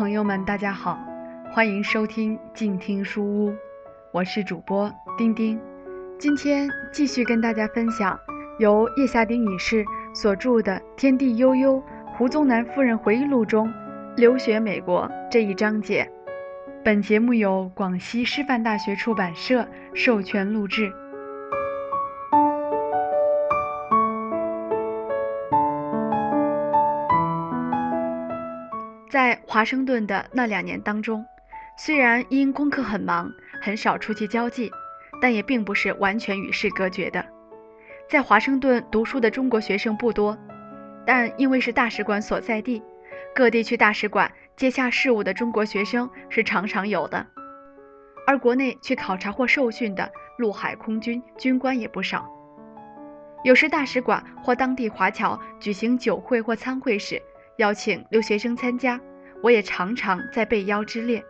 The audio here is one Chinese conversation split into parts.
朋友们，大家好，欢迎收听静听书屋，我是主播丁丁。今天继续跟大家分享由叶夏丁女士所著的《天地悠悠：胡宗南夫人回忆录》中留学美国这一章节。本节目由广西师范大学出版社授权录制。在华盛顿的那两年当中，虽然因功课很忙，很少出去交际，但也并不是完全与世隔绝的。在华盛顿读书的中国学生不多，但因为是大使馆所在地，各地去大使馆接洽事务的中国学生是常常有的。而国内去考察或受训的陆海空军军官也不少。有时大使馆或当地华侨举行酒会或参会时，邀请留学生参加，我也常常在被邀之列。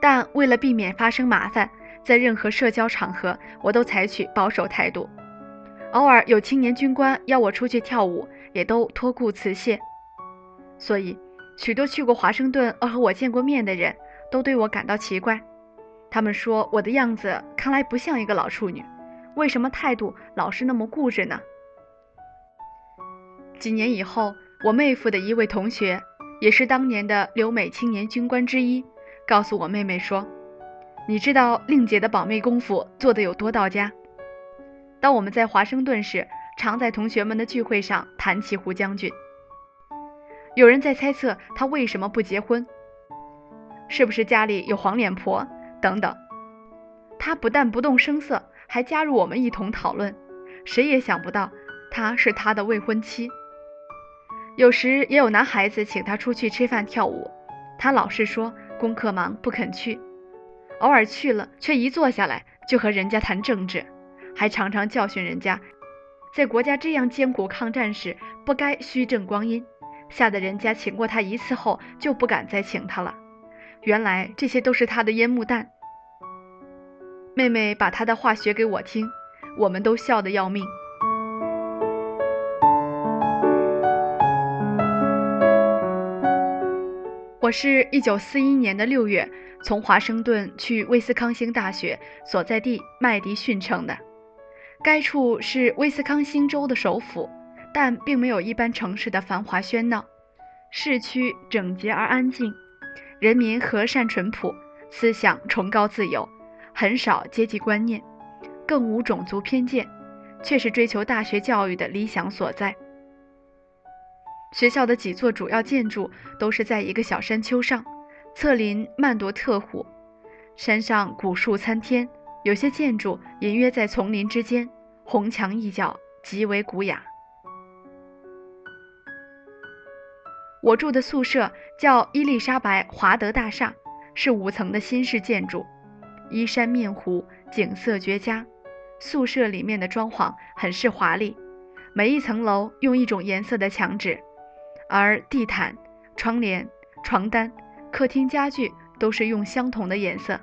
但为了避免发生麻烦，在任何社交场合，我都采取保守态度。偶尔有青年军官邀我出去跳舞，也都托顾辞谢。所以，许多去过华盛顿而和我见过面的人都对我感到奇怪。他们说我的样子看来不像一个老处女，为什么态度老是那么固执呢？几年以后。我妹夫的一位同学，也是当年的留美青年军官之一，告诉我妹妹说：“你知道令姐的保密功夫做得有多到家？当我们在华盛顿时，常在同学们的聚会上谈起胡将军。有人在猜测他为什么不结婚，是不是家里有黄脸婆等等。他不但不动声色，还加入我们一同讨论。谁也想不到，他是他的未婚妻。”有时也有男孩子请他出去吃饭跳舞，他老是说功课忙不肯去。偶尔去了，却一坐下来就和人家谈政治，还常常教训人家，在国家这样艰苦抗战时不该虚正光阴，吓得人家请过他一次后就不敢再请他了。原来这些都是他的烟幕弹。妹妹把他的话学给我听，我们都笑得要命。我是一九四一年的六月从华盛顿去威斯康星大学所在地麦迪逊城的。该处是威斯康星州的首府，但并没有一般城市的繁华喧闹。市区整洁而安静，人民和善淳朴，思想崇高自由，很少阶级观念，更无种族偏见，却是追求大学教育的理想所在。学校的几座主要建筑都是在一个小山丘上，侧临曼多特湖，山上古树参天，有些建筑隐约在丛林之间，红墙一角，极为古雅。我住的宿舍叫伊丽莎白华德大厦，是五层的新式建筑，依山面湖，景色绝佳。宿舍里面的装潢很是华丽，每一层楼用一种颜色的墙纸。而地毯、窗帘、床单、客厅家具都是用相同的颜色。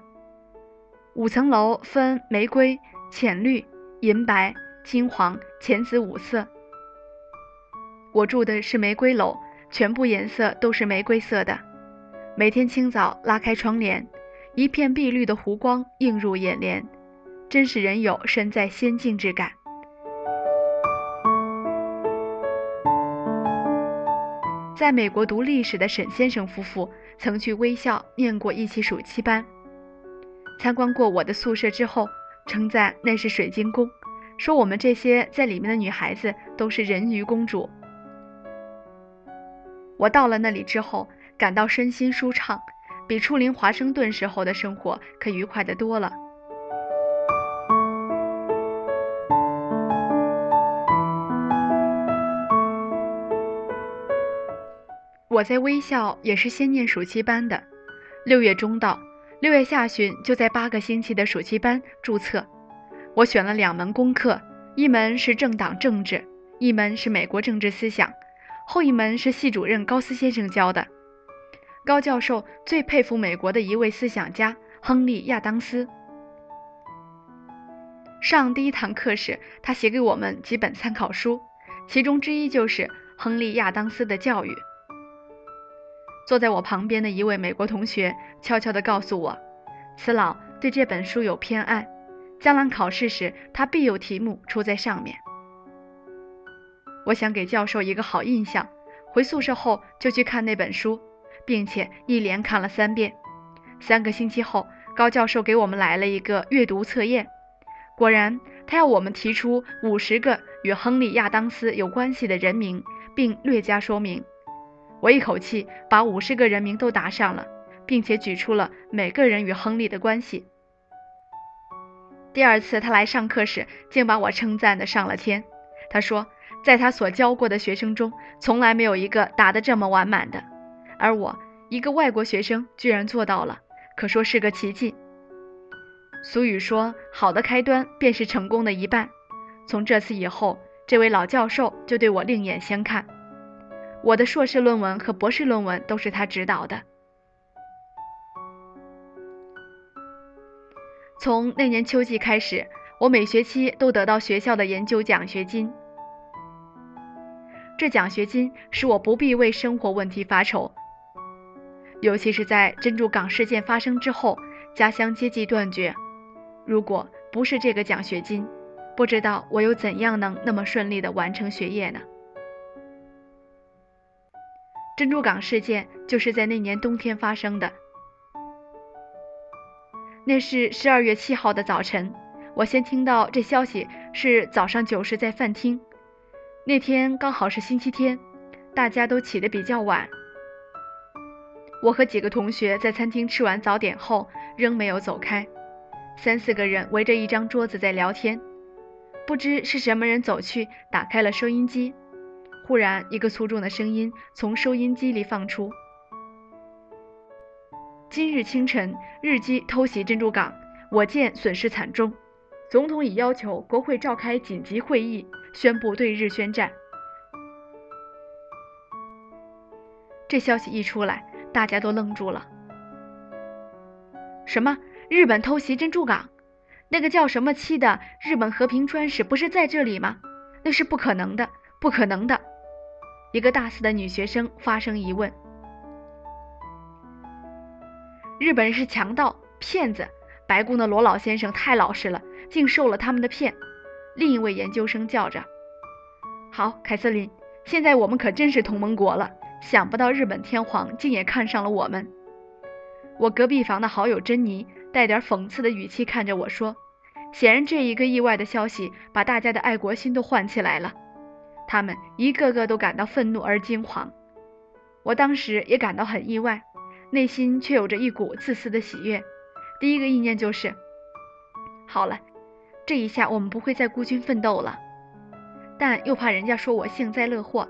五层楼分玫瑰、浅绿、银白、金黄、浅紫五色。我住的是玫瑰楼，全部颜色都是玫瑰色的。每天清早拉开窗帘，一片碧绿的湖光映入眼帘，真使人有身在仙境之感。在美国读历史的沈先生夫妇曾去微笑念过一期暑期班，参观过我的宿舍之后，称赞那是水晶宫，说我们这些在里面的女孩子都是人鱼公主。我到了那里之后，感到身心舒畅，比初临华盛顿时候的生活可愉快的多了。我在微校也是先念暑期班的，六月中到，六月下旬就在八个星期的暑期班注册。我选了两门功课，一门是政党政治，一门是美国政治思想。后一门是系主任高斯先生教的。高教授最佩服美国的一位思想家亨利亚当斯。上第一堂课时，他写给我们几本参考书，其中之一就是亨利亚当斯的教育。坐在我旁边的一位美国同学悄悄地告诉我，此老对这本书有偏爱，将来考试时他必有题目出在上面。我想给教授一个好印象，回宿舍后就去看那本书，并且一连看了三遍。三个星期后，高教授给我们来了一个阅读测验，果然，他要我们提出五十个与亨利·亚当斯有关系的人名，并略加说明。我一口气把五十个人名都答上了，并且举出了每个人与亨利的关系。第二次他来上课时，竟把我称赞的上了天。他说。在他所教过的学生中，从来没有一个答得这么完满的，而我一个外国学生居然做到了，可说是个奇迹。俗语说，好的开端便是成功的一半。从这次以后，这位老教授就对我另眼相看。我的硕士论文和博士论文都是他指导的。从那年秋季开始，我每学期都得到学校的研究奖学金。这奖学金使我不必为生活问题发愁，尤其是在珍珠港事件发生之后，家乡接济断绝。如果不是这个奖学金，不知道我又怎样能那么顺利地完成学业呢？珍珠港事件就是在那年冬天发生的。那是十二月七号的早晨，我先听到这消息是早上九时在饭厅。那天刚好是星期天，大家都起得比较晚。我和几个同学在餐厅吃完早点后，仍没有走开，三四个人围着一张桌子在聊天。不知是什么人走去打开了收音机，忽然一个粗重的声音从收音机里放出：“今日清晨，日机偷袭珍珠港，我舰损失惨重，总统已要求国会召开紧急会议。”宣布对日宣战。这消息一出来，大家都愣住了。什么？日本偷袭珍珠港？那个叫什么七的日本和平专使不是在这里吗？那是不可能的，不可能的！一个大四的女学生发生疑问。日本人是强盗、骗子，白宫的罗老先生太老实了，竟受了他们的骗。另一位研究生叫着：“好，凯瑟琳，现在我们可真是同盟国了。想不到日本天皇竟也看上了我们。”我隔壁房的好友珍妮带点讽刺的语气看着我说：“显然，这一个意外的消息把大家的爱国心都唤起来了，他们一个个都感到愤怒而惊惶。我当时也感到很意外，内心却有着一股自私的喜悦。第一个意念就是：好了。”这一下我们不会再孤军奋斗了，但又怕人家说我幸灾乐祸，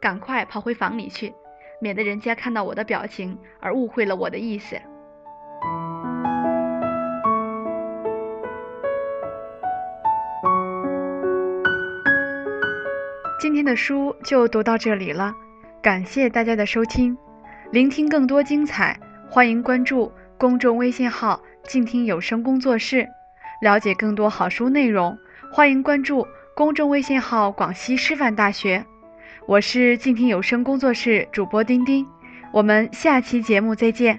赶快跑回房里去，免得人家看到我的表情而误会了我的意思。今天的书就读到这里了，感谢大家的收听，聆听更多精彩，欢迎关注公众微信号“静听有声工作室”。了解更多好书内容，欢迎关注公众微信号“广西师范大学”。我是静听有声工作室主播丁丁，我们下期节目再见。